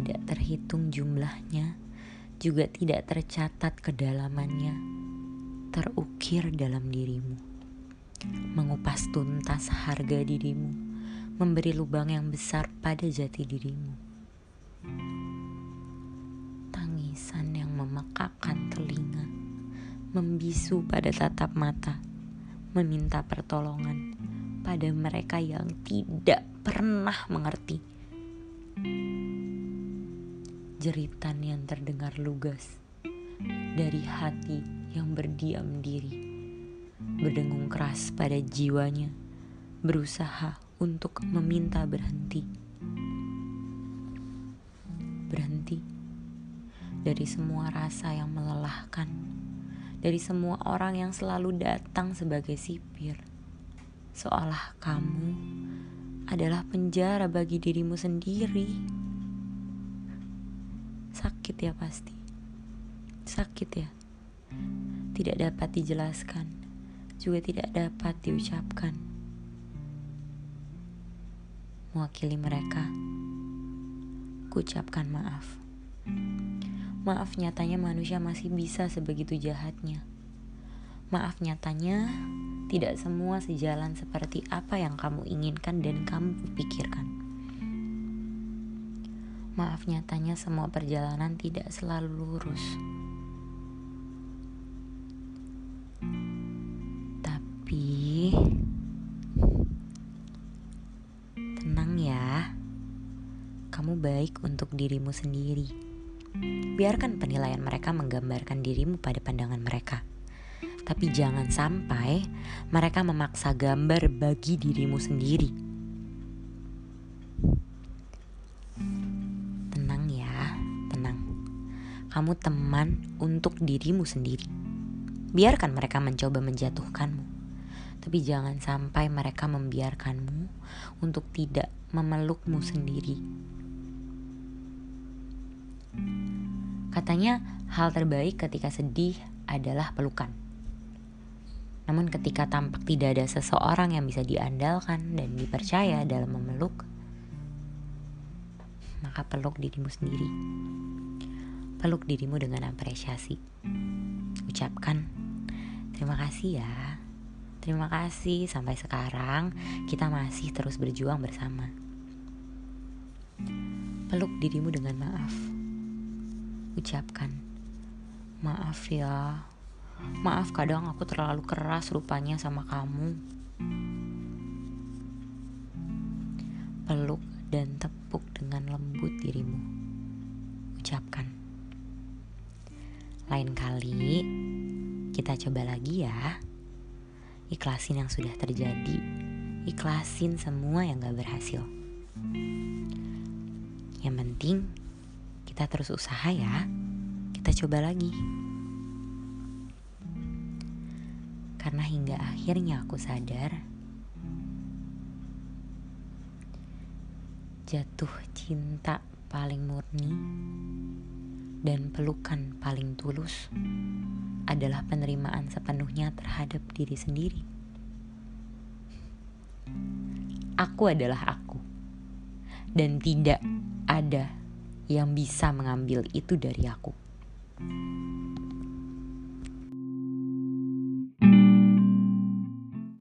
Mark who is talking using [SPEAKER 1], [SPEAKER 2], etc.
[SPEAKER 1] tidak terhitung jumlahnya, juga tidak tercatat kedalamannya, terukir dalam dirimu, mengupas tuntas harga dirimu, memberi lubang yang besar pada jati dirimu. Tangisan yang memekakan telinga, membisu pada tatap mata, meminta pertolongan pada mereka yang tidak pernah mengerti jeritan yang terdengar lugas dari hati yang berdiam diri, berdengung keras pada jiwanya, berusaha untuk meminta berhenti. Berhenti dari semua rasa yang melelahkan, dari semua orang yang selalu datang sebagai sipir, seolah kamu adalah penjara bagi dirimu sendiri. Sakit ya pasti. Sakit ya. Tidak dapat dijelaskan, juga tidak dapat diucapkan. Mewakili mereka, kucapkan maaf. Maaf nyatanya manusia masih bisa sebegitu jahatnya. Maaf nyatanya tidak semua sejalan seperti apa yang kamu inginkan dan kamu pikirkan. Maaf nyatanya semua perjalanan tidak selalu lurus. Tapi tenang ya. Kamu baik untuk dirimu sendiri. Biarkan penilaian mereka menggambarkan dirimu pada pandangan mereka. Tapi jangan sampai mereka memaksa gambar bagi dirimu sendiri. Kamu teman untuk dirimu sendiri. Biarkan mereka mencoba menjatuhkanmu, tapi jangan sampai mereka membiarkanmu untuk tidak memelukmu sendiri. Katanya, hal terbaik ketika sedih adalah pelukan. Namun, ketika tampak tidak ada seseorang yang bisa diandalkan dan dipercaya dalam memeluk, maka peluk dirimu sendiri. Peluk dirimu dengan apresiasi. Ucapkan, terima kasih ya. Terima kasih sampai sekarang kita masih terus berjuang bersama. Peluk dirimu dengan maaf. Ucapkan, maaf ya. Maaf kadang aku terlalu keras rupanya sama kamu. Lain kali kita coba lagi ya. Ikhlasin yang sudah terjadi. Ikhlasin semua yang gak berhasil. Yang penting kita terus usaha ya. Kita coba lagi. Karena hingga akhirnya aku sadar jatuh cinta paling murni dan pelukan paling tulus adalah penerimaan sepenuhnya terhadap diri sendiri. Aku adalah aku, dan tidak ada yang bisa mengambil itu dari aku.